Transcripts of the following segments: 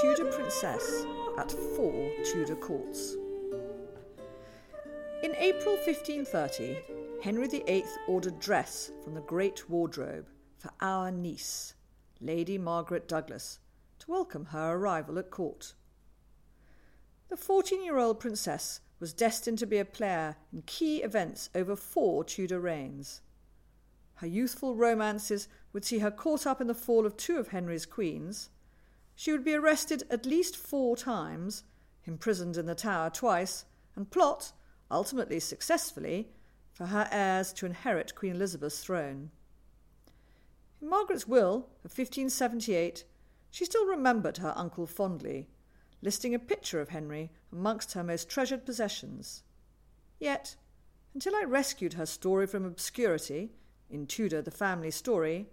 Tudor princess at four Tudor courts. In April 1530, Henry VIII ordered dress from the Great Wardrobe for our niece, Lady Margaret Douglas, to welcome her arrival at court. The 14 year old princess was destined to be a player in key events over four Tudor reigns. Her youthful romances would see her caught up in the fall of two of Henry's queens. She would be arrested at least four times, imprisoned in the Tower twice, and plot, ultimately successfully, for her heirs to inherit Queen Elizabeth's throne. In Margaret's will of 1578, she still remembered her uncle fondly, listing a picture of Henry amongst her most treasured possessions. Yet, until I rescued her story from obscurity, in Tudor the family story,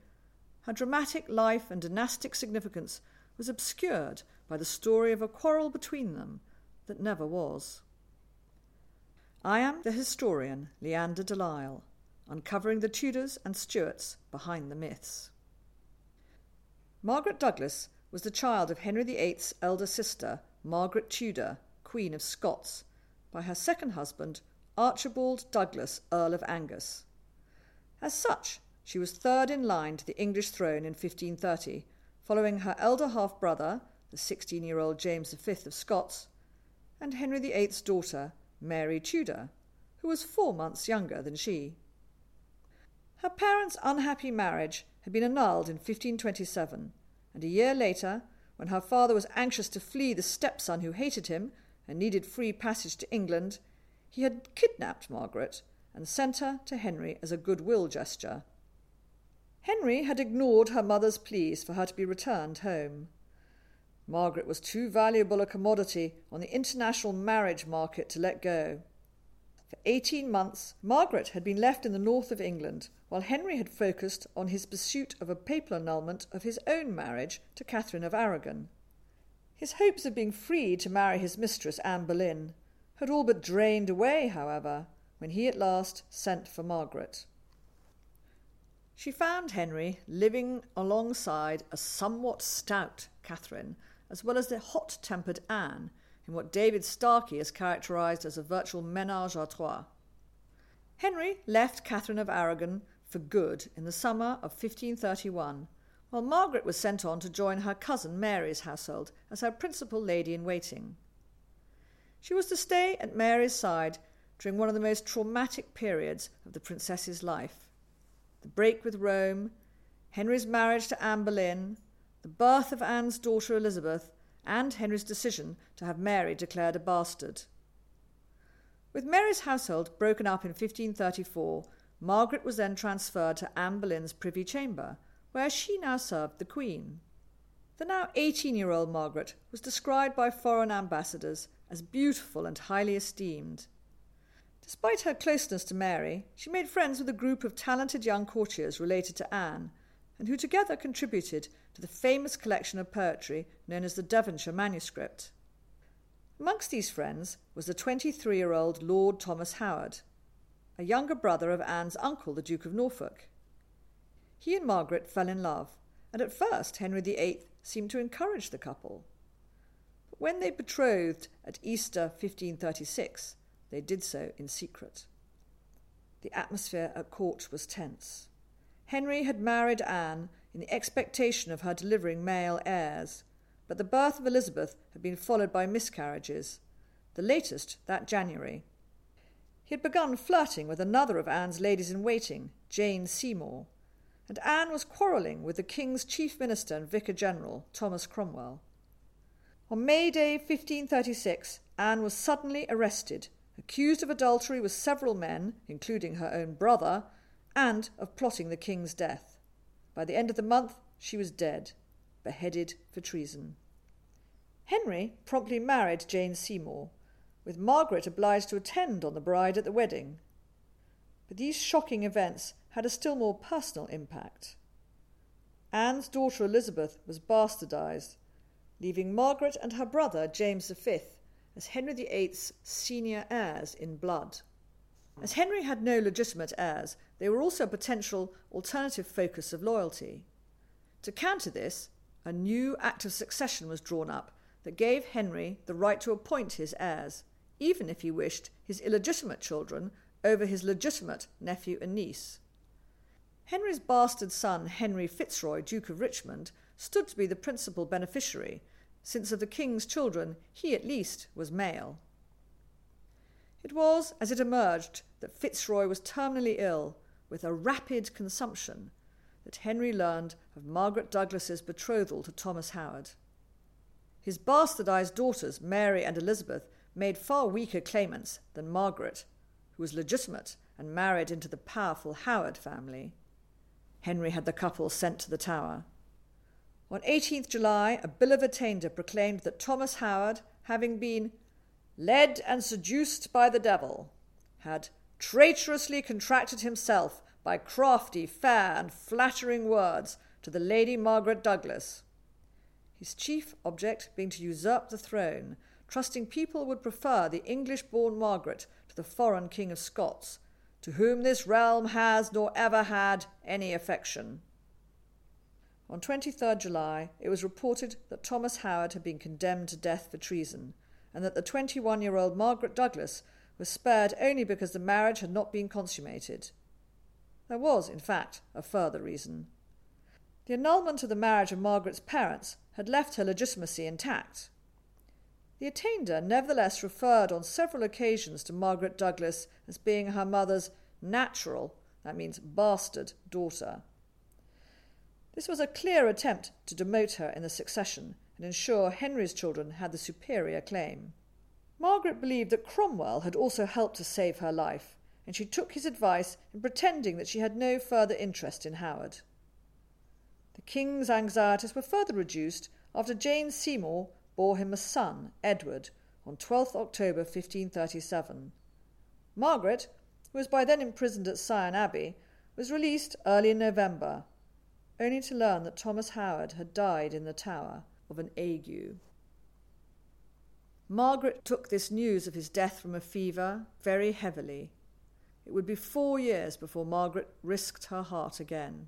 her dramatic life and dynastic significance was obscured by the story of a quarrel between them that never was. I am the historian Leanda de Lisle, uncovering the Tudors and Stuarts behind the myths. Margaret Douglas was the child of Henry VIII's elder sister, Margaret Tudor, Queen of Scots, by her second husband, Archibald Douglas, Earl of Angus. As such, she was third in line to the English throne in 1530, following her elder half brother, the 16 year old James V of Scots, and Henry VIII's daughter, Mary Tudor, who was four months younger than she. Her parents' unhappy marriage had been annulled in 1527, and a year later, when her father was anxious to flee the stepson who hated him and needed free passage to England, he had kidnapped Margaret and sent her to Henry as a goodwill gesture. Henry had ignored her mother's pleas for her to be returned home. Margaret was too valuable a commodity on the international marriage market to let go. For eighteen months, Margaret had been left in the north of England, while Henry had focused on his pursuit of a papal annulment of his own marriage to Catherine of Aragon. His hopes of being free to marry his mistress, Anne Boleyn, had all but drained away, however, when he at last sent for Margaret. She found Henry living alongside a somewhat stout Catherine as well as the hot tempered Anne, in what David Starkey has characterised as a virtual menage a trois. Henry left Catherine of Aragon for good in the summer of 1531, while Margaret was sent on to join her cousin Mary's household as her principal lady in waiting. She was to stay at Mary's side during one of the most traumatic periods of the princess's life the break with Rome, Henry's marriage to Anne Boleyn, the birth of Anne's daughter Elizabeth, and Henry's decision to have Mary declared a bastard. With Mary's household broken up in 1534, Margaret was then transferred to Anne Boleyn's privy chamber, where she now served the Queen. The now 18 year old Margaret was described by foreign ambassadors as beautiful and highly esteemed. Despite her closeness to Mary, she made friends with a group of talented young courtiers related to Anne, and who together contributed to the famous collection of poetry known as the Devonshire Manuscript. Amongst these friends was the 23 year old Lord Thomas Howard, a younger brother of Anne's uncle, the Duke of Norfolk. He and Margaret fell in love, and at first Henry VIII seemed to encourage the couple. But when they betrothed at Easter 1536, they did so in secret. The atmosphere at court was tense. Henry had married Anne in the expectation of her delivering male heirs, but the birth of Elizabeth had been followed by miscarriages, the latest that January. He had begun flirting with another of Anne's ladies in waiting, Jane Seymour, and Anne was quarrelling with the King's chief minister and vicar general, Thomas Cromwell. On May Day 1536, Anne was suddenly arrested, accused of adultery with several men, including her own brother, and of plotting the king's death. By the end of the month, she was dead, beheaded for treason. Henry promptly married Jane Seymour, with Margaret obliged to attend on the bride at the wedding. But these shocking events had a still more personal impact. Anne's daughter Elizabeth was bastardized, leaving Margaret and her brother James V as Henry VIII's senior heirs in blood. As Henry had no legitimate heirs, they were also a potential alternative focus of loyalty. To counter this, a new Act of Succession was drawn up that gave Henry the right to appoint his heirs, even if he wished his illegitimate children over his legitimate nephew and niece. Henry's bastard son, Henry Fitzroy, Duke of Richmond, stood to be the principal beneficiary, since of the king's children he at least was male. It was, as it emerged, that Fitzroy was terminally ill, with a rapid consumption, that Henry learned of Margaret Douglas's betrothal to Thomas Howard. His bastardized daughters, Mary and Elizabeth, made far weaker claimants than Margaret, who was legitimate and married into the powerful Howard family. Henry had the couple sent to the Tower. On 18th July, a bill of attainder proclaimed that Thomas Howard, having been led and seduced by the devil, had traitorously contracted himself by crafty, fair, and flattering words to the Lady Margaret Douglas. His chief object being to usurp the throne, trusting people would prefer the English born Margaret to the foreign King of Scots, to whom this realm has nor ever had any affection. On 23rd July, it was reported that Thomas Howard had been condemned to death for treason, and that the 21 year old Margaret Douglas was spared only because the marriage had not been consummated. There was, in fact, a further reason. The annulment of the marriage of Margaret's parents had left her legitimacy intact. The attainder nevertheless referred on several occasions to Margaret Douglas as being her mother's natural, that means bastard, daughter. This was a clear attempt to demote her in the succession and ensure Henry's children had the superior claim. Margaret believed that Cromwell had also helped to save her life, and she took his advice in pretending that she had no further interest in Howard. The king's anxieties were further reduced after Jane Seymour bore him a son, Edward, on 12th October 1537. Margaret, who was by then imprisoned at Syon Abbey, was released early in November, only to learn that Thomas Howard had died in the Tower of an ague. Margaret took this news of his death from a fever very heavily. It would be four years before Margaret risked her heart again.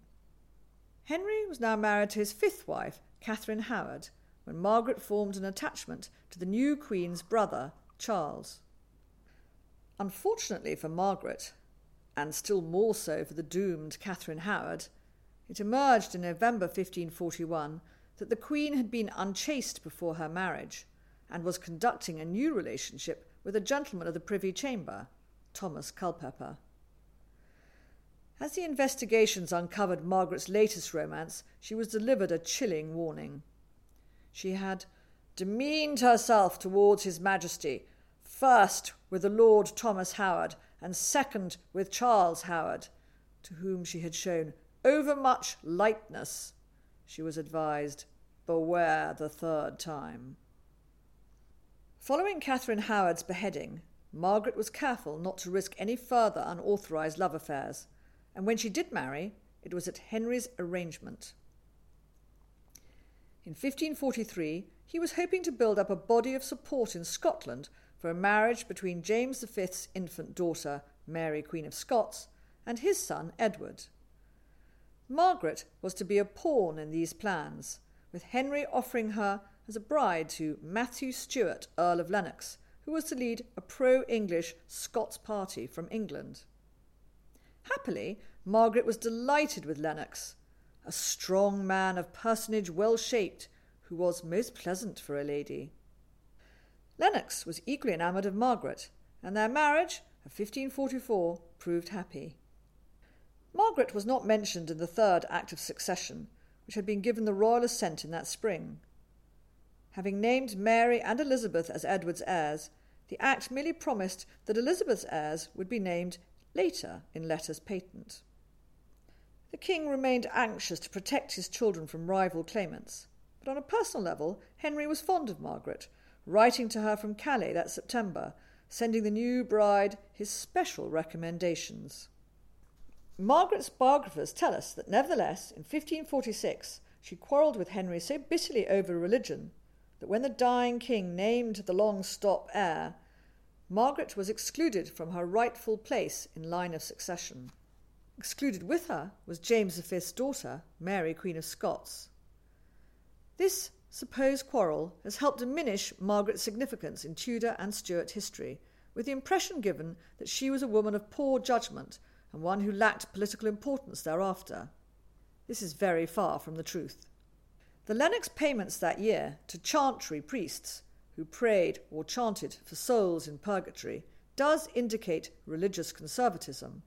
Henry was now married to his fifth wife, Catherine Howard, when Margaret formed an attachment to the new Queen's brother, Charles. Unfortunately for Margaret, and still more so for the doomed Catherine Howard, it emerged in November 1541 that the Queen had been unchaste before her marriage and was conducting a new relationship with a gentleman of the Privy Chamber, Thomas Culpeper. As the investigations uncovered Margaret's latest romance, she was delivered a chilling warning. She had demeaned herself towards His Majesty, first with the Lord Thomas Howard, and second with Charles Howard, to whom she had shown overmuch lightness. She was advised, Beware the third time. Following Catherine Howard's beheading, Margaret was careful not to risk any further unauthorized love affairs, and when she did marry, it was at Henry's arrangement. In 1543, he was hoping to build up a body of support in Scotland for a marriage between James V's infant daughter, Mary, Queen of Scots, and his son, Edward. Margaret was to be a pawn in these plans, with Henry offering her as a bride to Matthew Stewart, Earl of Lennox, who was to lead a pro English Scots party from England. Happily, Margaret was delighted with Lennox, a strong man of personage well shaped, who was most pleasant for a lady. Lennox was equally enamoured of Margaret, and their marriage of 1544 proved happy. Margaret was not mentioned in the third Act of Succession, which had been given the royal assent in that spring. Having named Mary and Elizabeth as Edward's heirs, the Act merely promised that Elizabeth's heirs would be named later in letters patent. The king remained anxious to protect his children from rival claimants, but on a personal level, Henry was fond of Margaret, writing to her from Calais that September, sending the new bride his special recommendations. Margaret's biographers tell us that nevertheless, in 1546, she quarrelled with Henry so bitterly over religion that when the dying king named the long stop heir, Margaret was excluded from her rightful place in line of succession. Excluded with her was James V's daughter, Mary, Queen of Scots. This supposed quarrel has helped diminish Margaret's significance in Tudor and Stuart history, with the impression given that she was a woman of poor judgment and one who lacked political importance thereafter. This is very far from the truth. The Lennox payments that year to chantry priests who prayed or chanted for souls in purgatory does indicate religious conservatism,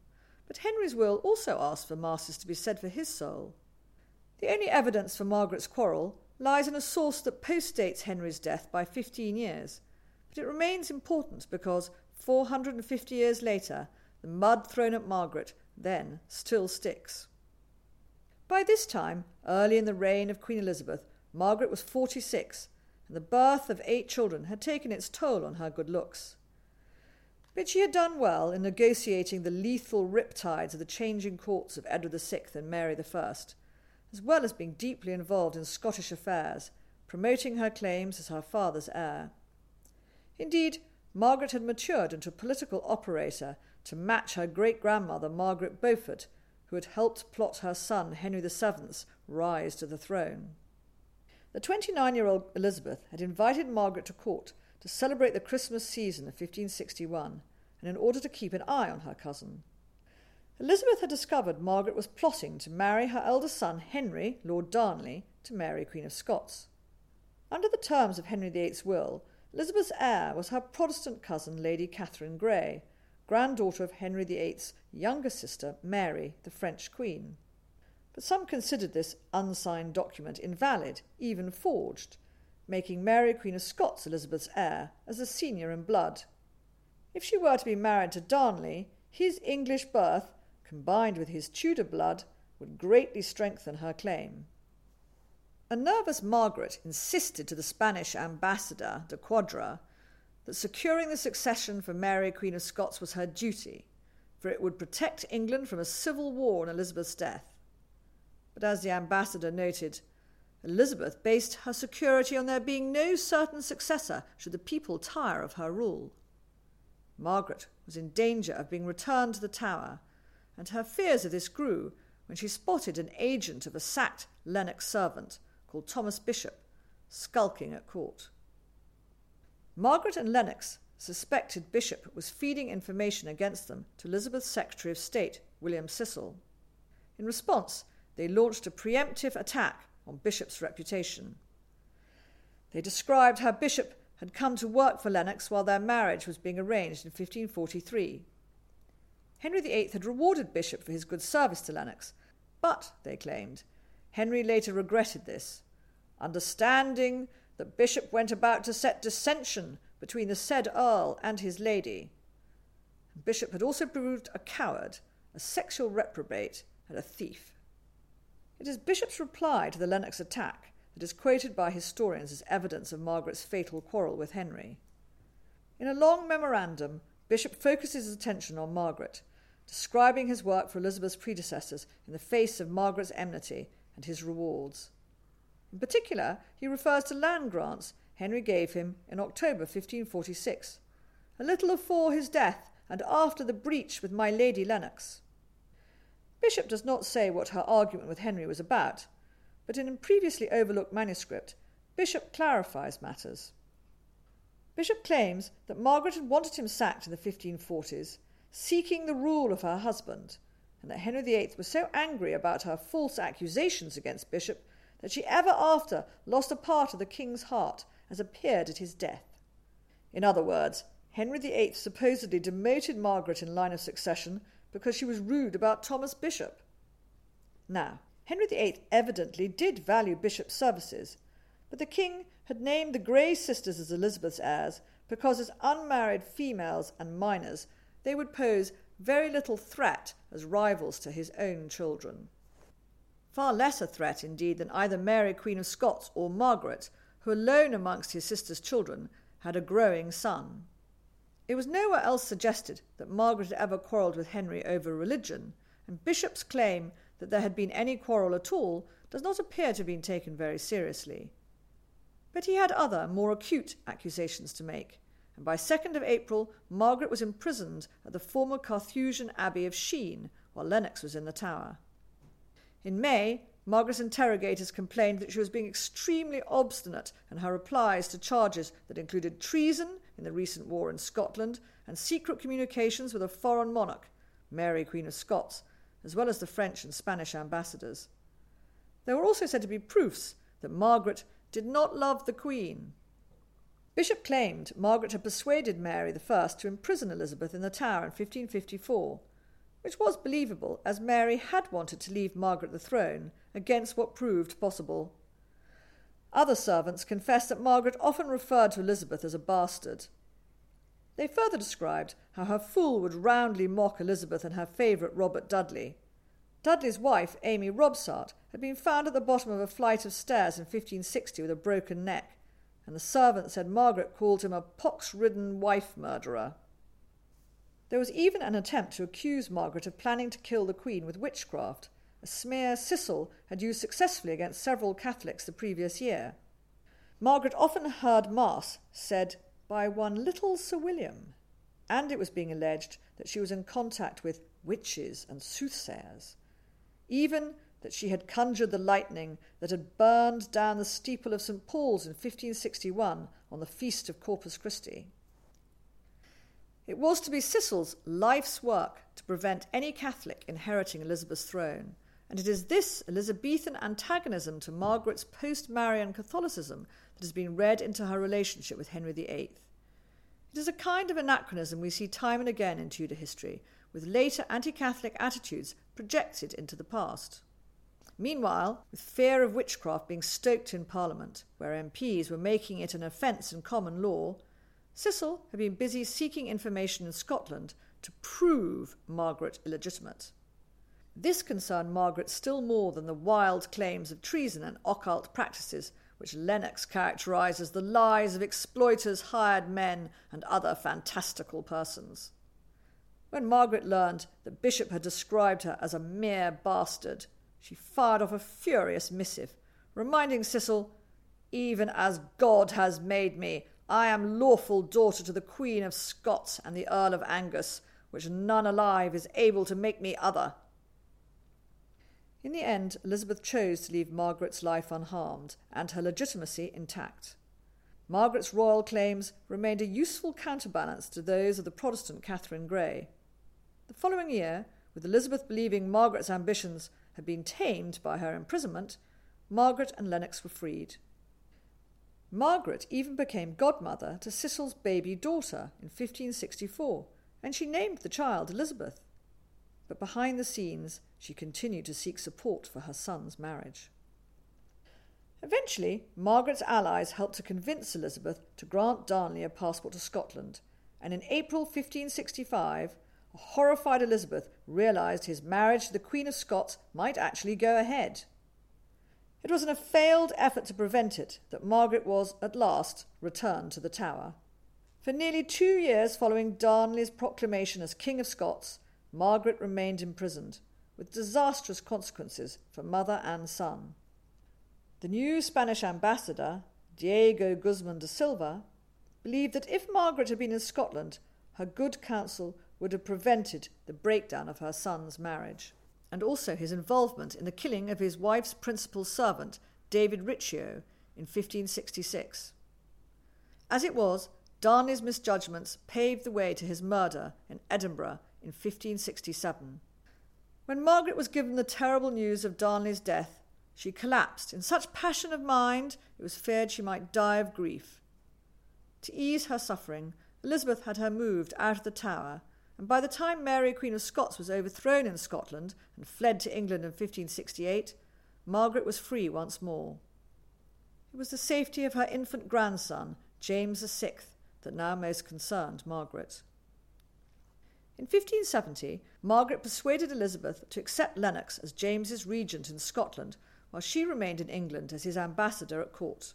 but Henry's will also asked for masses to be said for his soul. The only evidence for Margaret's quarrel lies in a source that postdates Henry's death by 15 years, but it remains important because 450 years later, the mud thrown at Margaret then still sticks. By this time, early in the reign of Queen Elizabeth, Margaret was 46, and the birth of eight children had taken its toll on her good looks. But she had done well in negotiating the lethal riptides of the changing courts of Edward VI and Mary I, as well as being deeply involved in Scottish affairs, promoting her claims as her father's heir. Indeed, Margaret had matured into a political operator to match her great grandmother Margaret Beaufort, who had helped plot her son Henry VII's rise to the throne. The 29 year old Elizabeth had invited Margaret to court to celebrate the Christmas season of 1561, and in order to keep an eye on her cousin. Elizabeth had discovered Margaret was plotting to marry her eldest son Henry, Lord Darnley, to Mary, Queen of Scots. Under the terms of Henry VIII's will, Elizabeth's heir was her Protestant cousin, Lady Catherine Grey, granddaughter of Henry VIII's younger sister, Mary, the French Queen. But some considered this unsigned document invalid, even forged, making Mary, Queen of Scots, Elizabeth's heir, as a senior in blood. If she were to be married to Darnley, his English birth combined with his Tudor blood, would greatly strengthen her claim. A nervous Margaret insisted to the Spanish ambassador, de Quadra, that securing the succession for Mary, Queen of Scots, was her duty, for it would protect England from a civil war on Elizabeth's death. But as the ambassador noted, Elizabeth based her security on there being no certain successor should the people tire of her rule. Margaret was in danger of being returned to the Tower and her fears of this grew when she spotted an agent of a sacked Lennox servant called Thomas Bishop skulking at court. Margaret and Lennox suspected Bishop was feeding information against them to Elizabeth's Secretary of State, William Cecil. In response, they launched a preemptive attack on Bishop's reputation. They described how Bishop had come to work for Lennox while their marriage was being arranged in 1543 Henry VIII had rewarded Bishop for his good service to Lennox, but, they claimed, Henry later regretted this, understanding that Bishop went about to set dissension between the said Earl and his lady. Bishop had also proved a coward, a sexual reprobate, and a thief. It is Bishop's reply to the Lennox attack that is quoted by historians as evidence of Margaret's fatal quarrel with Henry. In a long memorandum, Bishop focuses his attention on Margaret describing his work for Elizabeth's predecessors in the face of Margaret's enmity and his rewards. In particular, he refers to land grants Henry gave him in October 1546, a little afore his death and after the breach with my Lady Lennox. Bishop does not say what her argument with Henry was about, but in a previously overlooked manuscript, Bishop clarifies matters. Bishop claims that Margaret had wanted him sacked in the 1540s seeking the rule of her husband, and that Henry VIII was so angry about her false accusations against Bishop that she ever after lost a part of the king's heart, as appeared at his death. In other words, Henry VIII supposedly demoted Margaret in line of succession because she was rude about Thomas Bishop. Now, Henry VIII evidently did value Bishop's services, but the king had named the Grey sisters as Elizabeth's heirs because, as unmarried females and minors, they would pose very little threat as rivals to his own children. Far less a threat, indeed, than either Mary, Queen of Scots, or Margaret, who alone amongst his sister's children had a growing son. It was nowhere else suggested that Margaret had ever quarrelled with Henry over religion, and Bishop's claim that there had been any quarrel at all does not appear to have been taken very seriously. But he had other, more acute accusations to make, and by 2nd of April, Margaret was imprisoned at the former Carthusian Abbey of Sheen while Lennox was in the Tower. In May, Margaret's interrogators complained that she was being extremely obstinate in her replies to charges that included treason in the recent war in Scotland and secret communications with a foreign monarch, Mary, Queen of Scots, as well as the French and Spanish ambassadors. There were also said to be proofs that Margaret did not love the Queen. Bishop claimed Margaret had persuaded Mary I to imprison Elizabeth in the Tower in 1554, which was believable as Mary had wanted to leave Margaret the throne against what proved possible. Other servants confessed that Margaret often referred to Elizabeth as a bastard. They further described how her fool would roundly mock Elizabeth and her favourite Robert Dudley. Dudley's wife, Amy Robsart, had been found at the bottom of a flight of stairs in 1560 with a broken neck, and the servant said Margaret called him a pox ridden wife murderer. There was even an attempt to accuse Margaret of planning to kill the Queen with witchcraft, a smear Cecil had used successfully against several Catholics the previous year. Margaret often heard Mass said by one little Sir William, and it was being alleged that she was in contact with witches and soothsayers, even that she had conjured the lightning that had burned down the steeple of St. Paul's in 1561 on the feast of Corpus Christi. It was to be Cecil's life's work to prevent any Catholic inheriting Elizabeth's throne, and it is this Elizabethan antagonism to Margaret's post Marian Catholicism that has been read into her relationship with Henry VIII. It is a kind of anachronism we see time and again in Tudor history, with later anti Catholic attitudes projected into the past. Meanwhile, with fear of witchcraft being stoked in Parliament, where MPs were making it an offence in common law, Cecil had been busy seeking information in Scotland to prove Margaret illegitimate. This concerned Margaret still more than the wild claims of treason and occult practices which Lennox characterised as the lies of exploiters, hired men, and other fantastical persons. When Margaret learned that Bishop had described her as a mere bastard, she fired off a furious missive, reminding Cecil, Even as God has made me, I am lawful daughter to the Queen of Scots and the Earl of Angus, which none alive is able to make me other. In the end, Elizabeth chose to leave Margaret's life unharmed and her legitimacy intact. Margaret's royal claims remained a useful counterbalance to those of the Protestant Catherine Grey. The following year, with Elizabeth believing Margaret's ambitions had been tamed by her imprisonment, Margaret and Lennox were freed. Margaret even became godmother to Cecil's baby daughter in 1564, and she named the child Elizabeth. But behind the scenes, she continued to seek support for her son's marriage. Eventually, Margaret's allies helped to convince Elizabeth to grant Darnley a passport to Scotland, and in April 1565, a horrified Elizabeth realised his marriage to the Queen of Scots might actually go ahead. It was in a failed effort to prevent it that Margaret was, at last, returned to the Tower. For nearly two years following Darnley's proclamation as King of Scots, Margaret remained imprisoned, with disastrous consequences for mother and son. The new Spanish ambassador, Diego Guzman de Silva, believed that if Margaret had been in Scotland, her good counsel would have prevented the breakdown of her son's marriage and also his involvement in the killing of his wife's principal servant, David Riccio, in 1566. As it was, Darnley's misjudgments paved the way to his murder in Edinburgh in 1567. When Margaret was given the terrible news of Darnley's death, she collapsed in such passion of mind it was feared she might die of grief. To ease her suffering, Elizabeth had her moved out of the tower and by the time Mary, Queen of Scots, was overthrown in Scotland and fled to England in 1568, Margaret was free once more. It was the safety of her infant grandson, James VI, that now most concerned Margaret. In 1570, Margaret persuaded Elizabeth to accept Lennox as James's regent in Scotland, while she remained in England as his ambassador at court.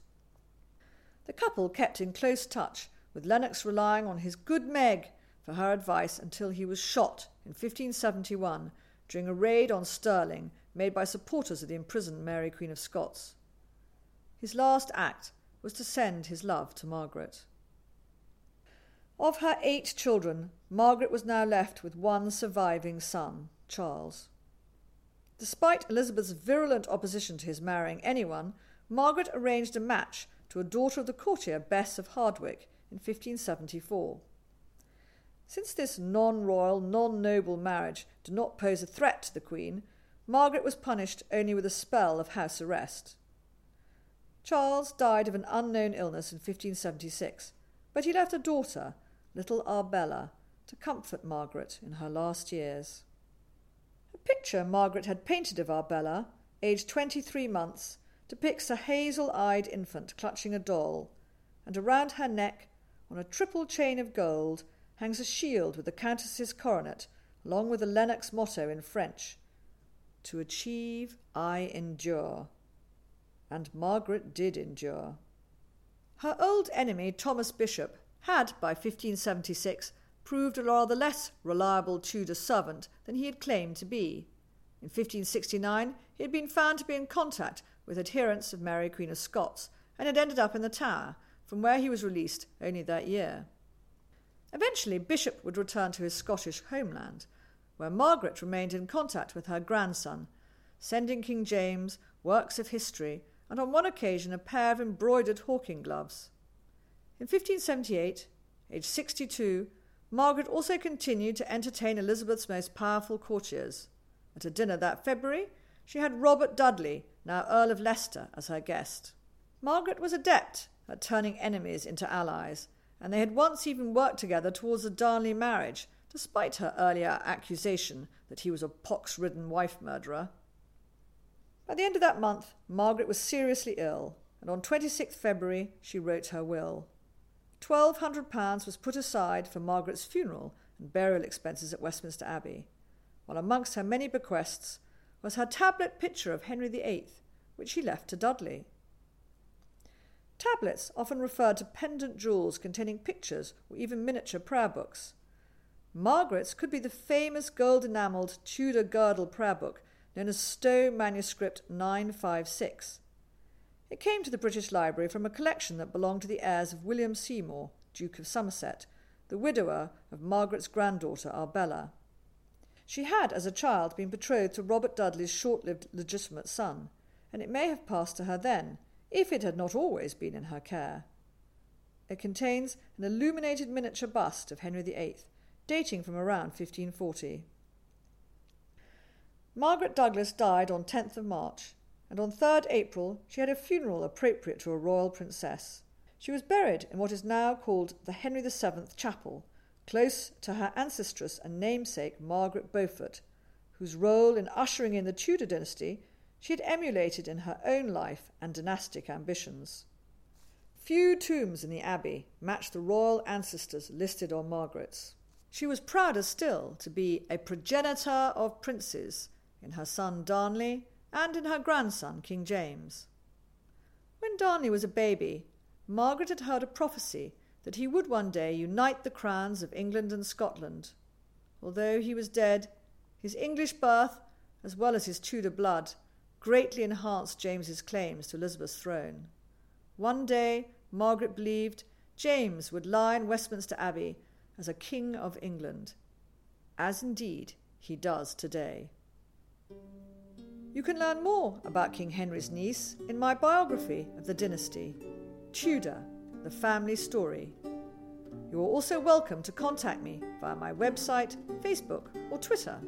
The couple kept in close touch, with Lennox relying on his good Meg for her advice until he was shot in 1571 during a raid on Stirling made by supporters of the imprisoned Mary Queen of Scots. His last act was to send his love to Margaret. Of her eight children, Margaret was now left with one surviving son, Charles. Despite Elizabeth's virulent opposition to his marrying anyone, Margaret arranged a match to a daughter of the courtier Bess of Hardwicke in 1574. Since this non royal, non noble marriage did not pose a threat to the Queen, Margaret was punished only with a spell of house arrest. Charles died of an unknown illness in 1576, but he left a daughter, little Arbella, to comfort Margaret in her last years. A picture Margaret had painted of Arbella, aged 23 months, depicts a hazel eyed infant clutching a doll, and around her neck, on a triple chain of gold, hangs a shield with the Countess's coronet, along with the Lennox motto in French To achieve, I endure. And Margaret did endure. Her old enemy, Thomas Bishop, had, by 1576, proved a rather less reliable Tudor servant than he had claimed to be. In 1569, he had been found to be in contact with adherents of Mary Queen of Scots and had ended up in the Tower, from where he was released only that year. Eventually, Bishop would return to his Scottish homeland, where Margaret remained in contact with her grandson, sending King James works of history and on one occasion a pair of embroidered hawking gloves. In 1578, aged 62, Margaret also continued to entertain Elizabeth's most powerful courtiers. At a dinner that February, she had Robert Dudley, now Earl of Leicester, as her guest. Margaret was adept at turning enemies into allies, and they had once even worked together towards a Darnley marriage, despite her earlier accusation that he was a pox ridden wife murderer. By the end of that month, Margaret was seriously ill, and on 26th February she wrote her will. £1,200 was put aside for Margaret's funeral and burial expenses at Westminster Abbey, while amongst her many bequests was her tablet picture of Henry VIII, which she left to Dudley. Tablets often referred to pendant jewels containing pictures or even miniature prayer books. Margaret's could be the famous gold enamelled Tudor girdle prayer book known as Stowe Manuscript 956. It came to the British Library from a collection that belonged to the heirs of William Seymour, Duke of Somerset, the widower of Margaret's granddaughter Arbella. She had, as a child, been betrothed to Robert Dudley's short lived legitimate son, and it may have passed to her then, if it had not always been in her care. It contains an illuminated miniature bust of Henry VIII, dating from around 1540. Margaret Douglas died on 10th of March, and on 3rd April she had a funeral appropriate to a royal princess. She was buried in what is now called the Henry VII Chapel, close to her ancestress and namesake Margaret Beaufort, whose role in ushering in the Tudor dynasty she had emulated in her own life and dynastic ambitions. Few tombs in the abbey match the royal ancestors listed on Margaret's. She was prouder still to be a progenitor of princes in her son Darnley and in her grandson, King James. When Darnley was a baby, Margaret had heard a prophecy that he would one day unite the crowns of England and Scotland. Although he was dead, his English birth, as well as his Tudor blood, greatly enhanced James's claims to Elizabeth's throne. One day, Margaret believed James would lie in Westminster Abbey as a King of England, as indeed he does today. You can learn more about King Henry's niece in my biography of the dynasty, Tudor, the family story. You are also welcome to contact me via my website, Facebook, or Twitter